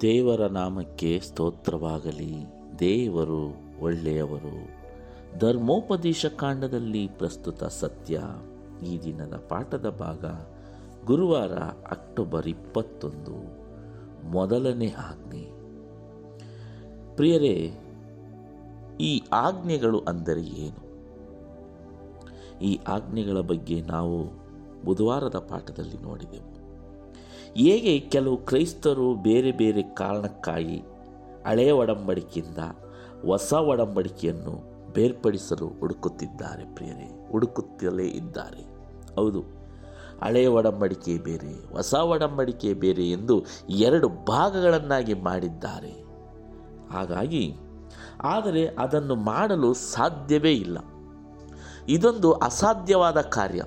ದೇವರ ನಾಮಕ್ಕೆ ಸ್ತೋತ್ರವಾಗಲಿ. ದೇವರು ಒಳ್ಳೆಯವರು. ಧರ್ಮೋಪದೇಶ ಕಾಂಡದಲ್ಲಿ ಪ್ರಸ್ತುತ ಸತ್ಯ. ಈ ದಿನದ ಪಾಠದ ಭಾಗ ಗುರುವಾರ ಅಕ್ಟೋಬರ್ ಇಪ್ಪತ್ತೊಂದು. ಮೊದಲನೇ ಆಜ್ಞೆ. ಪ್ರಿಯರೇ ಈ ಆಜ್ಞೆಗಳು ಅಂದರೆ ಏನು? ಈ ಆಜ್ಞೆಗಳ ಬಗ್ಗೆ ನಾವು ಬುಧವಾರದ ಪಾಠದಲ್ಲಿ ನೋಡಿದೆವು. ಹೇಗೆ ಕೆಲವು ಕ್ರೈಸ್ತರು ಬೇರೆ ಬೇರೆ ಕಾರಣಕ್ಕಾಗಿ ಹಳೆಯ ಒಡಂಬಡಿಕೆಯಿಂದ ಹೊಸ ಒಡಂಬಡಿಕೆಯನ್ನು ಬೇರ್ಪಡಿಸಲು ಹುಡುಕುತ್ತಿದ್ದಾರೆ ಪ್ರಿಯರೇ, ಹುಡುಕುತ್ತಲೇ ಇದ್ದಾರೆ. ಹೌದು, ಹಳೆಯ ಒಡಂಬಡಿಕೆ ಬೇರೆ, ಹೊಸ ಒಡಂಬಡಿಕೆ ಬೇರೆ ಎಂದು ಎರಡು ಭಾಗಗಳನ್ನಾಗಿ ಮಾಡಿದ್ದಾರೆ. ಹಾಗಾಗಿ ಆದರೆ ಅದನ್ನು ಮಾಡಲು ಸಾಧ್ಯವೇ ಇಲ್ಲ. ಇದೊಂದು ಅಸಾಧ್ಯವಾದ ಕಾರ್ಯ.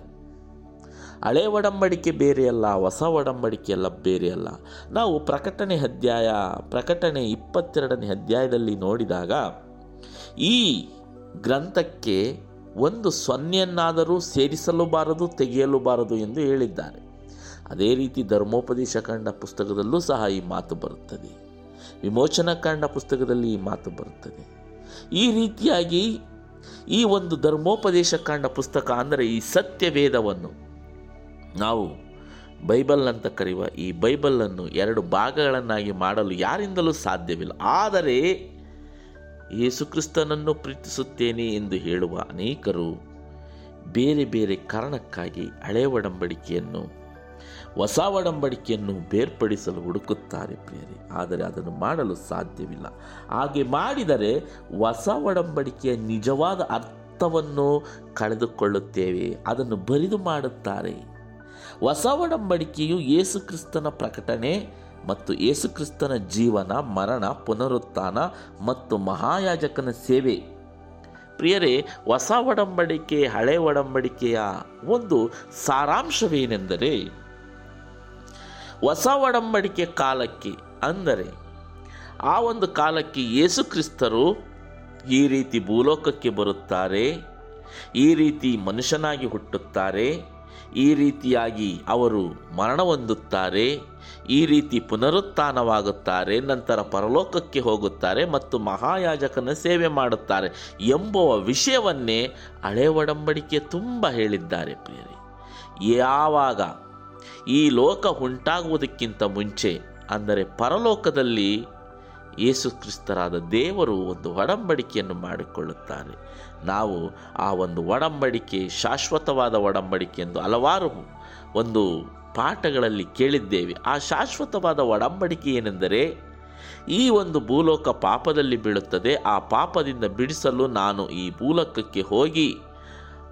ಹಳೆ ಒಡಂಬಡಿಕೆ ಬೇರೆಯಲ್ಲ, ಹೊಸ ಒಡಂಬಡಿಕೆಯಲ್ಲ ಬೇರೆಯಲ್ಲ. ನಾವು ಪ್ರಕಟಣೆ ಅಧ್ಯಾಯ, ಪ್ರಕಟಣೆ ಇಪ್ಪತ್ತೆರಡನೇ ಅಧ್ಯಾಯದಲ್ಲಿ ನೋಡಿದಾಗ, ಈ ಗ್ರಂಥಕ್ಕೆ ಒಂದು ಸೊನ್ನೆಯನ್ನಾದರೂ ಸೇರಿಸಲೂಬಾರದು, ತೆಗೆಯಲೂಬಾರದು ಎಂದು ಹೇಳಿದ್ದಾರೆ. ಅದೇ ರೀತಿ ಧರ್ಮೋಪದೇಶ ಕಂಡ ಪುಸ್ತಕದಲ್ಲೂ ಸಹ ಈ ಮಾತು ಬರುತ್ತದೆ. ವಿಮೋಚನಾ ಕಾಂಡ ಪುಸ್ತಕದಲ್ಲಿ ಈ ಮಾತು ಬರುತ್ತದೆ. ಈ ರೀತಿಯಾಗಿ ಈ ಒಂದು ಧರ್ಮೋಪದೇಶ ಕಾಂಡ ಪುಸ್ತಕ ಅಂದರೆ ಈ ಸತ್ಯವೇದವನ್ನು ನಾವು ಬೈಬಲ್ ಅಂತ ಕರೆಯುವ ಈ ಬೈಬಲನ್ನು ಎರಡು ಭಾಗಗಳನ್ನಾಗಿ ಮಾಡಲು ಯಾರಿಂದಲೂ ಸಾಧ್ಯವಿಲ್ಲ. ಆದರೆ ಯೇಸುಕ್ರಿಸ್ತನನ್ನು ಪ್ರೀತಿಸುತ್ತೇನೆ ಎಂದು ಹೇಳುವ ಅನೇಕರು ಬೇರೆ ಬೇರೆ ಕಾರಣಕ್ಕಾಗಿ ಹಳೆ ಒಡಂಬಡಿಕೆಯನ್ನು ಹೊಸ ಒಡಂಬಡಿಕೆಯನ್ನು ಬೇರ್ಪಡಿಸಲು ಹುಡುಕುತ್ತಾರೆ ಪ್ರಿಯರೇ, ಆದರೆ ಅದನ್ನು ಮಾಡಲು ಸಾಧ್ಯವಿಲ್ಲ. ಹಾಗೆ ಮಾಡಿದರೆ ಹೊಸ ಒಡಂಬಡಿಕೆಯ ನಿಜವಾದ ಅರ್ಥವನ್ನು ಕಳೆದುಕೊಳ್ಳುತ್ತೇವೆ, ಅದನ್ನು ಬರಿದು ಮಾಡುತ್ತಾರೆ. ಹೊಸ ಒಡಂಬಡಿಕೆಯು ಯೇಸುಕ್ರಿಸ್ತನ ಪ್ರಕಟಣೆ ಮತ್ತು ಯೇಸುಕ್ರಿಸ್ತನ ಜೀವನ, ಮರಣ, ಪುನರುತ್ಥಾನ ಮತ್ತು ಮಹಾಯಾಜಕನ ಸೇವೆ. ಪ್ರಿಯರೇ ಹೊಸ ಒಡಂಬಡಿಕೆ ಹಳೆ ಒಡಂಬಡಿಕೆಯ ಒಂದು ಸಾರಾಂಶವೇನೆಂದರೆ ಹೊಸ ಒಡಂಬಡಿಕೆ ಕಾಲಕ್ಕೆ ಅಂದರೆ ಆ ಒಂದು ಕಾಲಕ್ಕೆ ಯೇಸುಕ್ರಿಸ್ತರು ಈ ರೀತಿ ಭೂಲೋಕಕ್ಕೆ ಬರುತ್ತಾರೆ, ಈ ರೀತಿ ಮನುಷ್ಯನಾಗಿ ಹುಟ್ಟುತ್ತಾರೆ, ಈ ರೀತಿಯಾಗಿ ಅವರು ಮರಣ ಹೊಂದುತ್ತಾರೆ, ಈ ರೀತಿ ಪುನರುತ್ಥಾನವಾಗುತ್ತಾರೆ, ನಂತರ ಪರಲೋಕಕ್ಕೆ ಹೋಗುತ್ತಾರೆ ಮತ್ತು ಮಹಾಯಾಜಕನ ಸೇವೆ ಮಾಡುತ್ತಾರೆ ಎಂಬುವ ವಿಷಯವನ್ನೇ ಹಳೆ ಒಡಂಬಡಿಕೆ ತುಂಬ ಹೇಳಿದ್ದಾರೆ ಪ್ರಿಯರಿ. ಯಾವಾಗ ಈ ಲೋಕ ಉಂಟಾಗುವುದಕ್ಕಿಂತ ಮುಂಚೆ, ಅಂದರೆ ಪರಲೋಕದಲ್ಲಿ, ಯೇಸು ಕ್ರಿಸ್ತರಾದ ದೇವರು ಒಂದು ಒಡಂಬಡಿಕೆಯನ್ನು ಮಾಡಿಕೊಳ್ಳುತ್ತಾರೆ. ನಾವು ಆ ಒಂದು ಒಡಂಬಡಿಕೆ, ಶಾಶ್ವತವಾದ ಒಡಂಬಡಿಕೆ ಎಂದು ಹಲವಾರು ಒಂದು ಪಾಠಗಳಲ್ಲಿ ಕೇಳಿದ್ದೇವೆ. ಆ ಶಾಶ್ವತವಾದ ಒಡಂಬಡಿಕೆ ಏನೆಂದರೆ, ಈ ಒಂದು ಭೂಲೋಕ ಪಾಪದಲ್ಲಿ ಬೀಳುತ್ತದೆ. ಆ ಪಾಪದಿಂದ ಬಿಡಿಸಲು ನಾನು ಈ ಭೂಲೋಕಕ್ಕೆ ಹೋಗಿ,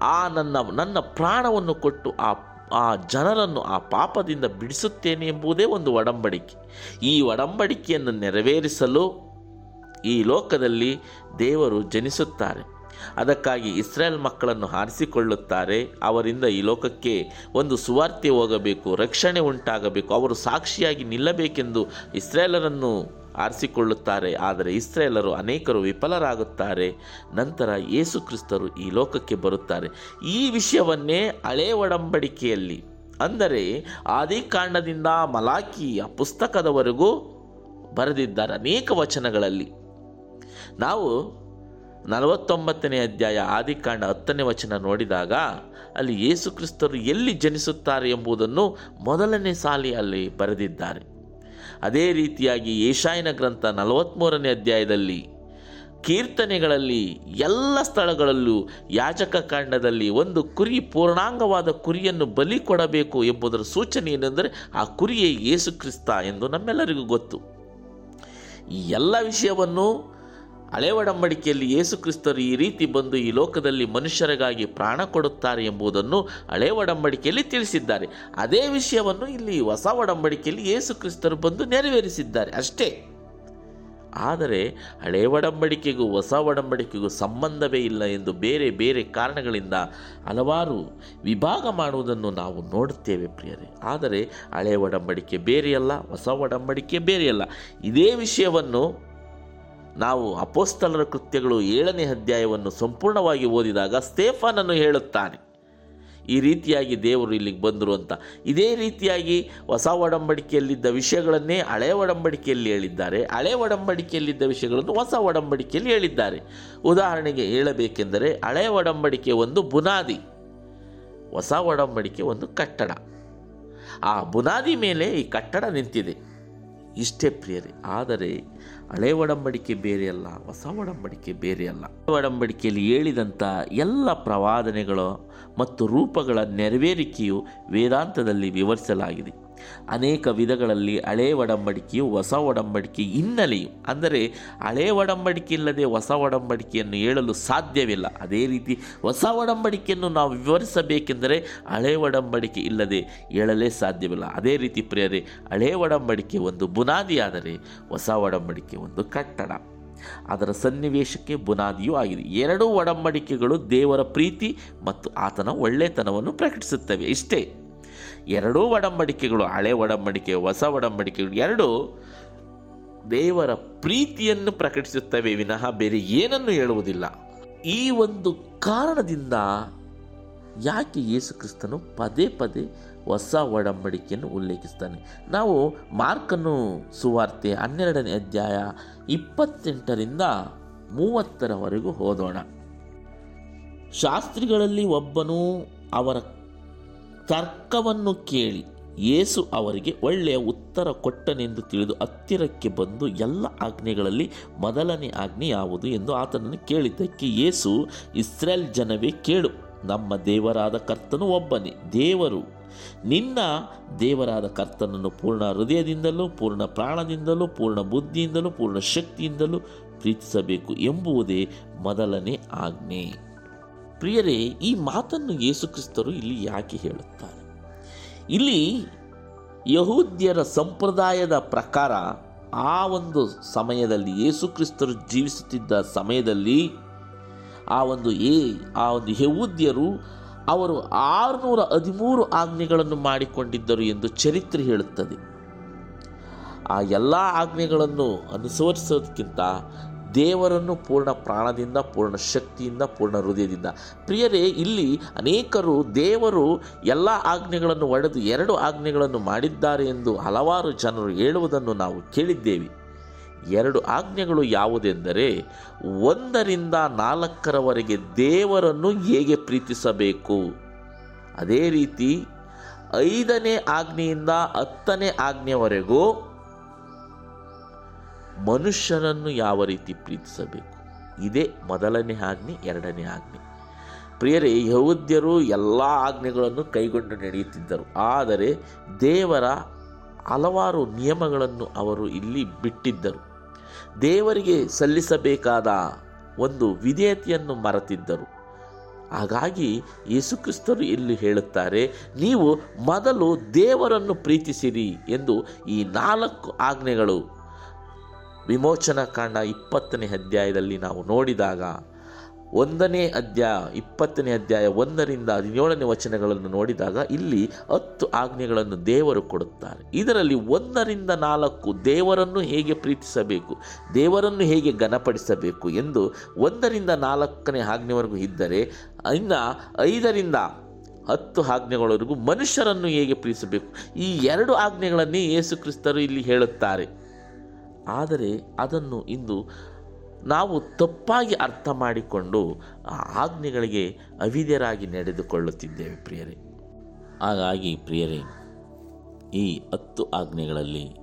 ಆ ನನ್ನ ನನ್ನ ಪ್ರಾಣವನ್ನು ಕೊಟ್ಟು ಆ ಆ ಜನರನ್ನು ಆ ಪಾಪದಿಂದ ಬಿಡಿಸುತ್ತೇನೆ ಎಂಬುದೇ ಒಂದು ಒಡಂಬಡಿಕೆ. ಈ ಒಡಂಬಡಿಕೆಯನ್ನು ನೆರವೇರಿಸಲು ಈ ಲೋಕದಲ್ಲಿ ದೇವರು ಜನಿಸುತ್ತಾರೆ. ಅದಕ್ಕಾಗಿ ಇಸ್ರೇಲ್ ಮಕ್ಕಳನ್ನು ಹಾರಿಸಿಕೊಳ್ಳುತ್ತಾರೆ. ಅವರಿಂದ ಈ ಲೋಕಕ್ಕೆ ಒಂದು ಸುವಾರ್ತೆ ಹೋಗಬೇಕು, ರಕ್ಷಣೆ ಉಂಟಾಗಬೇಕು. ಅವರು ಸಾಕ್ಷಿಯಾಗಿ ನಿಲ್ಲಬೇಕೆಂದು ಇಸ್ರೇಲರನ್ನು ಆರಿಸಿಕೊಳ್ಳುತ್ತಾರೆ. ಆದರೆ ಇಸ್ರೇಲರು ಅನೇಕರು ವಿಫಲರಾಗುತ್ತಾರೆ. ನಂತರ ಯೇಸು ಕ್ರಿಸ್ತರು ಈ ಲೋಕಕ್ಕೆ ಬರುತ್ತಾರೆ. ಈ ವಿಷಯವನ್ನೇ ಹಳೆ ಒಡಂಬಡಿಕೆಯಲ್ಲಿ, ಅಂದರೆ ಆದಿಕಾಂಡದಿಂದ ಮಲಾಕಿಯ ಪುಸ್ತಕದವರೆಗೂ ಬರೆದಿದ್ದಾರೆ ಅನೇಕ ವಚನಗಳಲ್ಲಿ. ನಾವು ನಲವತ್ತೊಂಬತ್ತನೇ ಅಧ್ಯಾಯ ಆದಿಕಾಂಡ ಹತ್ತನೇ ವಚನ ನೋಡಿದಾಗ, ಅಲ್ಲಿ ಯೇಸು ಕ್ರಿಸ್ತರು ಎಲ್ಲಿ ಜನಿಸುತ್ತಾರೆ ಎಂಬುದನ್ನು ಮೊದಲನೇ ಸಾಲಿ ಅಲ್ಲಿ ಬರೆದಿದ್ದಾರೆ. ಅದೇ ರೀತಿಯಾಗಿ ಏಷಾಯನ ಗ್ರಂಥ ನಲವತ್ತ್ಮೂರನೇ ಅಧ್ಯಾಯದಲ್ಲಿ ಕೀರ್ತನೆಗಳಲ್ಲಿ ಎಲ್ಲ ಸ್ಥಳಗಳಲ್ಲೂ ಯಾಜಕ ಕಾಂಡದಲ್ಲಿ ಒಂದು ಕುರಿ ಪೂರ್ಣಾಂಗವಾದ ಕುರಿಯನ್ನು ಬಲಿ ಕೊಡಬೇಕು ಎಂಬುದರ ಸೂಚನೆ ಏನೆಂದರೆ ಆ ಕುರಿಯೇ ಯೇಸು ಕ್ರಿಸ್ತ ಎಂದು ನಮ್ಮೆಲ್ಲರಿಗೂ ಗೊತ್ತು. ಈ ಎಲ್ಲ ವಿಷಯವನ್ನು ಹಳೆ ಒಡಂಬಡಿಕೆಯಲ್ಲಿ ಯೇಸು ಕ್ರಿಸ್ತರು ಈ ರೀತಿ ಬಂದು ಈ ಲೋಕದಲ್ಲಿ ಮನುಷ್ಯರಿಗಾಗಿ ಪ್ರಾಣ ಕೊಡುತ್ತಾರೆ ಎಂಬುದನ್ನು ಹಳೆ ಒಡಂಬಡಿಕೆಯಲ್ಲಿ ತಿಳಿಸಿದ್ದಾರೆ. ಅದೇ ವಿಷಯವನ್ನು ಇಲ್ಲಿ ಹೊಸ ಒಡಂಬಡಿಕೆಯಲ್ಲಿ ಯೇಸು ಕ್ರಿಸ್ತರು ಬಂದು ನೆರವೇರಿಸಿದ್ದಾರೆ ಅಷ್ಟೇ. ಆದರೆ ಹಳೆ ಒಡಂಬಡಿಕೆಗೂ ಹೊಸ ಒಡಂಬಡಿಕೆಗೂ ಸಂಬಂಧವೇ ಇಲ್ಲ ಎಂದು ಬೇರೆ ಬೇರೆ ಕಾರಣಗಳಿಂದ ಹಲವಾರು ವಿಭಾಗ ಮಾಡುವುದನ್ನು ನಾವು ನೋಡುತ್ತೇವೆ ಪ್ರಿಯರೇ. ಆದರೆ ಹಳೆ ಒಡಂಬಡಿಕೆ ಬೇರೆಯಲ್ಲ, ಹೊಸ ಒಡಂಬಡಿಕೆ ಬೇರೆಯಲ್ಲ. ಇದೇ ವಿಷಯವನ್ನು ನಾವು ಅಪೋಸ್ತಲರ ಕೃತ್ಯಗಳು ಏಳನೇ ಅಧ್ಯಾಯವನ್ನು ಸಂಪೂರ್ಣವಾಗಿ ಓದಿದಾಗ ಸ್ತೇಫಾನನ್ನು ಹೇಳುತ್ತಾನೆ, ಈ ರೀತಿಯಾಗಿ ದೇವರು ಇಲ್ಲಿಗೆ ಬಂದರು ಅಂತ. ಇದೇ ರೀತಿಯಾಗಿ ಹೊಸ ಒಡಂಬಡಿಕೆಯಲ್ಲಿದ್ದ ವಿಷಯಗಳನ್ನೇ ಹಳೆ ಒಡಂಬಡಿಕೆಯಲ್ಲಿ ಹೇಳಿದ್ದಾರೆ, ಹಳೆ ಒಡಂಬಡಿಕೆಯಲ್ಲಿದ್ದ ವಿಷಯಗಳನ್ನು ಹೊಸ ಒಡಂಬಡಿಕೆಯಲ್ಲಿ ಹೇಳಿದ್ದಾರೆ. ಉದಾಹರಣೆಗೆ ಹೇಳಬೇಕೆಂದರೆ, ಹಳೆ ಒಡಂಬಡಿಕೆ ಒಂದು ಬುನಾದಿ, ಹೊಸ ಒಡಂಬಡಿಕೆ ಒಂದು ಕಟ್ಟಡ. ಆ ಬುನಾದಿ ಮೇಲೆ ಈ ಕಟ್ಟಡ ನಿಂತಿದೆ. ಇಷ್ಟೇ ಪ್ರಿಯರೇ, ಆದರೆ ಹಳೆ ಒಡಂಬಡಿಕೆ ಬೇರೆಯಲ್ಲ, ಹೊಸ ಒಡಂಬಡಿಕೆ ಬೇರೆಯಲ್ಲ. ಒಡಂಬಡಿಕೆಯಲ್ಲಿ ಹೇಳಿದಂಥ ಎಲ್ಲ ಪ್ರವಾದನೆಗಳು ಮತ್ತು ರೂಪಗಳ ನೆರವೇರಿಕೆಯು ವೇದಾಂತದಲ್ಲಿ ವಿವರಿಸಲಾಗಿದೆ. ಅನೇಕ ವಿಧಗಳಲ್ಲಿ ಹಳೆ ಒಡಂಬಡಿಕೆಯು ಹೊಸ ಒಡಂಬಡಿಕೆ ಹಿನ್ನೆಲೆಯು. ಅಂದರೆ ಹಳೆ ಒಡಂಬಡಿಕೆ ಇಲ್ಲದೆ ಹೊಸ ಒಡಂಬಡಿಕೆಯನ್ನು ಹೇಳಲು ಸಾಧ್ಯವಿಲ್ಲ. ಅದೇ ರೀತಿ ಹೊಸ ಒಡಂಬಡಿಕೆಯನ್ನು ನಾವು ವಿವರಿಸಬೇಕೆಂದರೆ ಹಳೆ ಒಡಂಬಡಿಕೆ ಇಲ್ಲದೆ ಹೇಳಲೇ ಸಾಧ್ಯವಿಲ್ಲ. ಅದೇ ರೀತಿ ಪ್ರಿಯರೇ, ಹಳೆ ಒಡಂಬಡಿಕೆ ಒಂದು ಬುನಾದಿಯಾದರೆ ಹೊಸ ಒಡಂಬಡಿಕೆ ಒಂದು ಕಟ್ಟಡ. ಅದರ ಸನ್ನಿವೇಶಕ್ಕೆ ಬುನಾದಿಯೂ ಆಗಿದೆ. ಎರಡೂ ಒಡಂಬಡಿಕೆಗಳು ದೇವರ ಪ್ರೀತಿ ಮತ್ತು ಆತನ ಒಳ್ಳೆತನವನ್ನು ಪ್ರಕಟಿಸುತ್ತವೆ. ಇಷ್ಟೇ. ಎರಡೂ ಒಡಂಬಡಿಕೆಗಳು, ಹಳೆ ಒಡಂಬಡಿಕೆ, ಹೊಸ ಒಡಂಬಡಿಕೆಗಳು, ಎರಡೂ ದೇವರ ಪ್ರೀತಿಯನ್ನು ಪ್ರಕಟಿಸುತ್ತವೆ, ವಿನಃ ಬೇರೆ ಏನನ್ನು ಹೇಳುವುದಿಲ್ಲ. ಈ ಒಂದು ಕಾರಣದಿಂದ ಯಾಕೆ ಯೇಸು ಕ್ರಿಸ್ತನು ಪದೇ ಪದೇ ಹೊಸ ಒಡಂಬಡಿಕೆಯನ್ನು ಉಲ್ಲೇಖಿಸ್ತಾನೆ? ನಾವು ಮಾರ್ಕನ್ನು ಸುವಾರ್ತೆ ಹನ್ನೆರಡನೇ ಅಧ್ಯಾಯ ಇಪ್ಪತ್ತೆಂಟರಿಂದ ಮೂವತ್ತರವರೆಗೂ ಓದೋಣ. ಶಾಸ್ತ್ರಿಗಳಲ್ಲಿ ಒಬ್ಬನು ಅವರ ತರ್ಕವನ್ನು ಕೇಳಿ ಯೇಸು ಅವರಿಗೆ ಒಳ್ಳೆಯ ಉತ್ತರ ಕೊಟ್ಟನೆಂದು ತಿಳಿದು ಹತ್ತಿರಕ್ಕೆ ಬಂದು ಎಲ್ಲ ಆಜ್ಞೆಗಳಲ್ಲಿ ಮೊದಲನೇ ಆಜ್ಞೆ ಯಾವುದು ಎಂದು ಆತನನ್ನು ಕೇಳಿದ್ದಕ್ಕೆ ಯೇಸು ಇಸ್ರೇಲ್ ಜನವೇ ಕೇಳು, ನಮ್ಮ ದೇವರಾದ ಕರ್ತನು ಒಬ್ಬನೇ, ದೇವರು. ನಿನ್ನ ದೇವರಾದ ಕರ್ತನನ್ನು ಪೂರ್ಣ ಹೃದಯದಿಂದಲೂ, ಪೂರ್ಣ ಪ್ರಾಣದಿಂದಲೂ, ಪೂರ್ಣ ಬುದ್ಧಿಯಿಂದಲೂ, ಪೂರ್ಣ ಶಕ್ತಿಯಿಂದಲೂ ಪ್ರೀತಿಸಬೇಕು ಎಂಬುದೇ ಮೊದಲನೇ ಆಜ್ಞೆ. ಪ್ರಿಯರೇ, ಈ ಮಾತನ್ನು ಯೇಸುಕ್ರಿಸ್ತರು ಇಲ್ಲಿ ಯಾಕೆ ಹೇಳುತ್ತಾರೆ? ಇಲ್ಲಿ ಯಹೂದ್ಯರ ಸಂಪ್ರದಾಯದ ಪ್ರಕಾರ ಆ ಒಂದು ಸಮಯದಲ್ಲಿ ಯೇಸುಕ್ರಿಸ್ತರು ಜೀವಿಸುತ್ತಿದ್ದ ಸಮಯದಲ್ಲಿ ಆ ಒಂದು ಏ, ಆ ಒಂದು ಯಹೂದ್ಯರು ಅವರು ಆರುನೂರ ಹದಿಮೂರು ಆಜ್ಞೆಗಳನ್ನು ಮಾಡಿಕೊಂಡಿದ್ದರು ಎಂದು ಚರಿತ್ರೆ ಹೇಳುತ್ತದೆ. ಆ ಎಲ್ಲ ಆಜ್ಞೆಗಳನ್ನು ಅನುಸರಿಸೋದಕ್ಕಿಂತ ದೇವರನ್ನು ಪೂರ್ಣ ಪ್ರಾಣದಿಂದ, ಪೂರ್ಣ ಶಕ್ತಿಯಿಂದ, ಪೂರ್ಣ ಹೃದಯದಿಂದ. ಪ್ರಿಯರೇ, ಇಲ್ಲಿ ಅನೇಕರು ದೇವರು ಎಲ್ಲ ಆಜ್ಞೆಗಳನ್ನು ಒಡೆದು ಎರಡು ಆಜ್ಞೆಗಳನ್ನು ಮಾಡಿದ್ದಾರೆ ಎಂದು ಹಲವಾರು ಜನರು ಹೇಳುವುದನ್ನು ನಾವು ಕೇಳಿದ್ದೇವೆ. ಎರಡು ಆಜ್ಞೆಗಳು ಯಾವುದೆಂದರೆ, ಒಂದರಿಂದ ನಾಲ್ಕರವರೆಗೆ ದೇವರನ್ನು ಹೇಗೆ ಪ್ರೀತಿಸಬೇಕು? ಅದೇ ರೀತಿ ಐದನೇ ಆಜ್ಞೆಯಿಂದ ಹತ್ತನೇ ಆಜ್ಞೆವರೆಗೂ ಮನುಷ್ಯನನ್ನು ಯಾವ ರೀತಿ ಪ್ರೀತಿಸಬೇಕು? ಇದೇ ಮೊದಲನೇ ಆಜ್ಞೆ, ಎರಡನೇ ಆಜ್ಞೆ. ಪ್ರಿಯರೇ, ಯಹೂದ್ಯರು ಎಲ್ಲ ಆಜ್ಞೆಗಳನ್ನು ಕೈಗೊಂಡು ನಡೆಯುತ್ತಿದ್ದರು. ಆದರೆ ದೇವರ ಹಲವಾರು ನಿಯಮಗಳನ್ನು ಅವರು ಇಲ್ಲಿ ಬಿಟ್ಟಿದ್ದರು. ದೇವರಿಗೆ ಸಲ್ಲಿಸಬೇಕಾದ ಒಂದು ವಿಧೇಯತೆಯನ್ನು ಮರೆತಿದ್ದರು. ಹಾಗಾಗಿ ಯೇಸುಕ್ರಿಸ್ತರು ಇಲ್ಲಿ ಹೇಳುತ್ತಾರೆ, ನೀವು ಮೊದಲು ದೇವರನ್ನು ಪ್ರೀತಿಸಿರಿ ಎಂದು ಈ ನಾಲ್ಕು ಆಜ್ಞೆಗಳು ವಿಮೋಚನಾ ಕಾಂಡ ಇಪ್ಪತ್ತನೇ ಅಧ್ಯಾಯದಲ್ಲಿ ನಾವು ನೋಡಿದಾಗ ಒಂದನೇ ಅಧ್ಯಾಯ, ಇಪ್ಪತ್ತನೇ ಅಧ್ಯಾಯ ಒಂದರಿಂದ ಹದಿನೇಳನೇ ವಚನಗಳನ್ನು ನೋಡಿದಾಗ ಇಲ್ಲಿ ಹತ್ತು ಆಜ್ಞೆಗಳನ್ನು ದೇವರು ಕೊಡುತ್ತಾರೆ. ಇದರಲ್ಲಿ ಒಂದರಿಂದ ನಾಲ್ಕು ದೇವರನ್ನು ಹೇಗೆ ಪ್ರೀತಿಸಬೇಕು, ದೇವರನ್ನು ಹೇಗೆ ಘನಪಡಿಸಬೇಕು ಎಂದು ಒಂದರಿಂದ ನಾಲ್ಕನೇ ಆಜ್ಞೆವರೆಗೂ ಇದ್ದರೆ, ಇನ್ನು ಐದರಿಂದ ಹತ್ತು ಆಜ್ಞೆಗಳವರೆಗೂ ಮನುಷ್ಯರನ್ನು ಹೇಗೆ ಪ್ರೀತಿಸಬೇಕು, ಈ ಎರಡು ಆಜ್ಞೆಗಳನ್ನೇ ಯೇಸುಕ್ರಿಸ್ತರು ಇಲ್ಲಿ ಹೇಳುತ್ತಾರೆ. ಆದರೆ ಅದನ್ನು ಇಂದು ನಾವು ತಪ್ಪಾಗಿ ಅರ್ಥ ಮಾಡಿಕೊಂಡು ಆ ಆಜ್ಞೆಗಳಿಗೆ ಅವಿದ್ಯರಾಗಿ ನಡೆದುಕೊಳ್ಳುತ್ತಿದ್ದೇವೆ ಪ್ರಿಯರೇ. ಹಾಗಾಗಿ ಪ್ರಿಯರೇ, ಈ ಹತ್ತು ಆಜ್ಞೆಗಳಲ್ಲಿ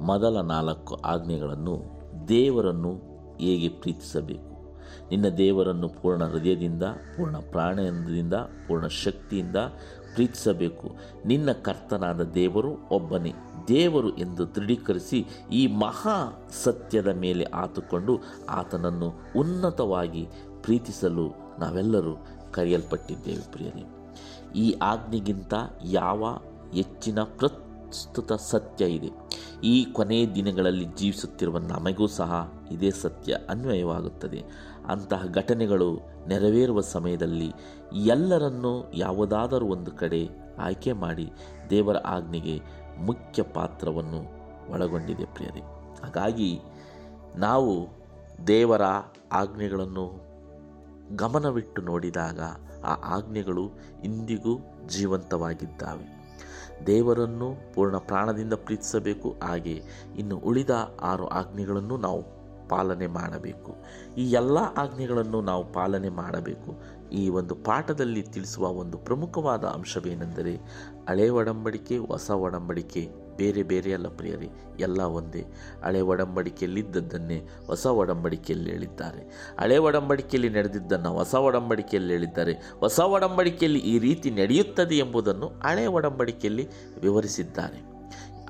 ಮೊದಲ ನಾಲ್ಕು ಆಜ್ಞೆಗಳನ್ನು ದೇವರನ್ನು ಹೇಗೆ ಪ್ರೀತಿಸಬೇಕು? ನಿನ್ನ ದೇವರನ್ನು ಪೂರ್ಣ ಹೃದಯದಿಂದ, ಪೂರ್ಣ ಪ್ರಾಣದಿಂದ, ಪೂರ್ಣ ಶಕ್ತಿಯಿಂದ ಪ್ರೀತಿಸಬೇಕು. ನಿನ್ನ ಕರ್ತನಾದ ದೇವರು ಒಬ್ಬನೇ. ದೇವರು ಎಂದು ದೃಢೀಕರಿಸಿ ಈ ಮಹಾ ಸತ್ಯದ ಮೇಲೆ ಆತುಕೊಂಡು ಆತನನ್ನು ಉನ್ನತವಾಗಿ ಪ್ರೀತಿಸಲು ನಾವೆಲ್ಲರೂ ಕರೆಯಲ್ಪಟ್ಟಿದ್ದೇವೆ ಪ್ರಿಯರೇ. ಈ ಆಜ್ಞೆಗಿಂತ ಯಾವ ಹೆಚ್ಚಿನ ಪ್ರಸ್ತುತ ಸತ್ಯ ಇದೆ? ಈ ಕೊನೆಯ ದಿನಗಳಲ್ಲಿ ಜೀವಿಸುತ್ತಿರುವ ನಮಗೂ ಸಹ ಇದೇ ಸತ್ಯ ಅನ್ವಯವಾಗುತ್ತದೆ. ಅಂತಹ ಘಟನೆಗಳು ನೆರವೇರುವ ಸಮಯದಲ್ಲಿ ಎಲ್ಲರನ್ನೂ ಯಾವುದಾದರೂ ಒಂದು ಕಡೆ ಆಯ್ಕೆ ಮಾಡಿ ದೇವರ ಆಜ್ಞೆಗೆ ಮುಖ್ಯ ಪಾತ್ರವನ್ನು ಒಳಗೊಂಡಿದೆ ಪ್ರಿಯರಿ. ಹಾಗಾಗಿ ನಾವು ದೇವರ ಆಜ್ಞೆಗಳನ್ನು ಗಮನವಿಟ್ಟು ನೋಡಿದಾಗ ಆ ಆಜ್ಞೆಗಳು ಇಂದಿಗೂ ಜೀವಂತವಾಗಿದ್ದಾವೆ. ದೇವರನ್ನು ಪೂರ್ಣ ಪ್ರಾಣದಿಂದ ಪ್ರೀತಿಸಬೇಕು, ಹಾಗೆ ಇನ್ನು ಉಳಿದ ಆರು ಆಜ್ಞೆಗಳನ್ನು ನಾವು ಪಾಲನೆ ಮಾಡಬೇಕು. ಈ ಎಲ್ಲ ಆಜ್ಞೆಗಳನ್ನು ನಾವು ಪಾಲನೆ ಮಾಡಬೇಕು. ಈ ಒಂದು ಪಾಠದಲ್ಲಿ ತಿಳಿಸುವ ಒಂದು ಪ್ರಮುಖವಾದ ಅಂಶವೇನೆಂದರೆ ಹಳೆ ಒಡಂಬಡಿಕೆ, ಹೊಸ ಒಡಂಬಡಿಕೆ, ಬೇರೆ ಬೇರೆ ಅಲ್ಲ ಪ್ರಿಯರೇ, ಎಲ್ಲ ಒಂದೇ. ಹಳೆ ಒಡಂಬಡಿಕೆಯಲ್ಲಿದ್ದದ್ದನ್ನೇ ಹೊಸ ಒಡಂಬಡಿಕೆಯಲ್ಲಿ ಹೇಳಿದ್ದಾರೆ. ಹಳೆ ಒಡಂಬಡಿಕೆಯಲ್ಲಿ ನಡೆದಿದ್ದನ್ನು ಹೊಸ ಒಡಂಬಡಿಕೆಯಲ್ಲಿ ಹೇಳಿದ್ದಾರೆ. ಹೊಸ ಒಡಂಬಡಿಕೆಯಲ್ಲಿ ಈ ರೀತಿ ನಡೆಯುತ್ತದೆ ಎಂಬುದನ್ನು ಹಳೆ ಒಡಂಬಡಿಕೆಯಲ್ಲಿ ವಿವರಿಸಿದ್ದಾರೆ.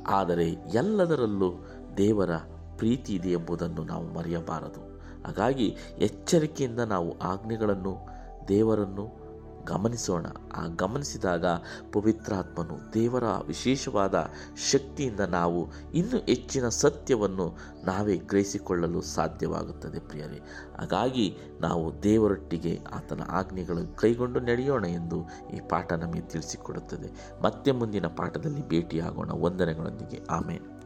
ಆದರೆ ಎಲ್ಲದರಲ್ಲೂ ದೇವರ ಪ್ರೀತಿ ಇದೆ ಎಂಬುದನ್ನು ನಾವು ಮರೆಯಬಾರದು. ಹಾಗಾಗಿ ಎಚ್ಚರಿಕೆಯಿಂದ ನಾವು ಆಜ್ಞೆಗಳನ್ನು ದೇವರನ್ನು ಗಮನಿಸೋಣ. ಆ ಗಮನಿಸಿದಾಗ ಪವಿತ್ರಾತ್ಮನು ದೇವರ ವಿಶೇಷವಾದ ಶಕ್ತಿಯಿಂದ ನಾವು ಇನ್ನೂ ಹೆಚ್ಚಿನ ಸತ್ಯವನ್ನು ನಾವೇ ಗ್ರಹಿಸಿಕೊಳ್ಳಲು ಸಾಧ್ಯವಾಗುತ್ತದೆ ಪ್ರಿಯರೇ. ಹಾಗಾಗಿ ನಾವು ದೇವರೊಟ್ಟಿಗೆ ಆತನ ಆಜ್ಞೆಗಳನ್ನು ಕೈಗೊಂಡು ನಡೆಯೋಣ ಎಂದು ಈ ಪಾಠ ನಮಗೆ ತಿಳಿಸಿಕೊಡುತ್ತದೆ. ಮತ್ತೆ ಮುಂದಿನ ಪಾಠದಲ್ಲಿ ಭೇಟಿಯಾಗೋಣ. ವಂದನೆಗಳೊಂದಿಗೆ. ಆಮೇಲೆ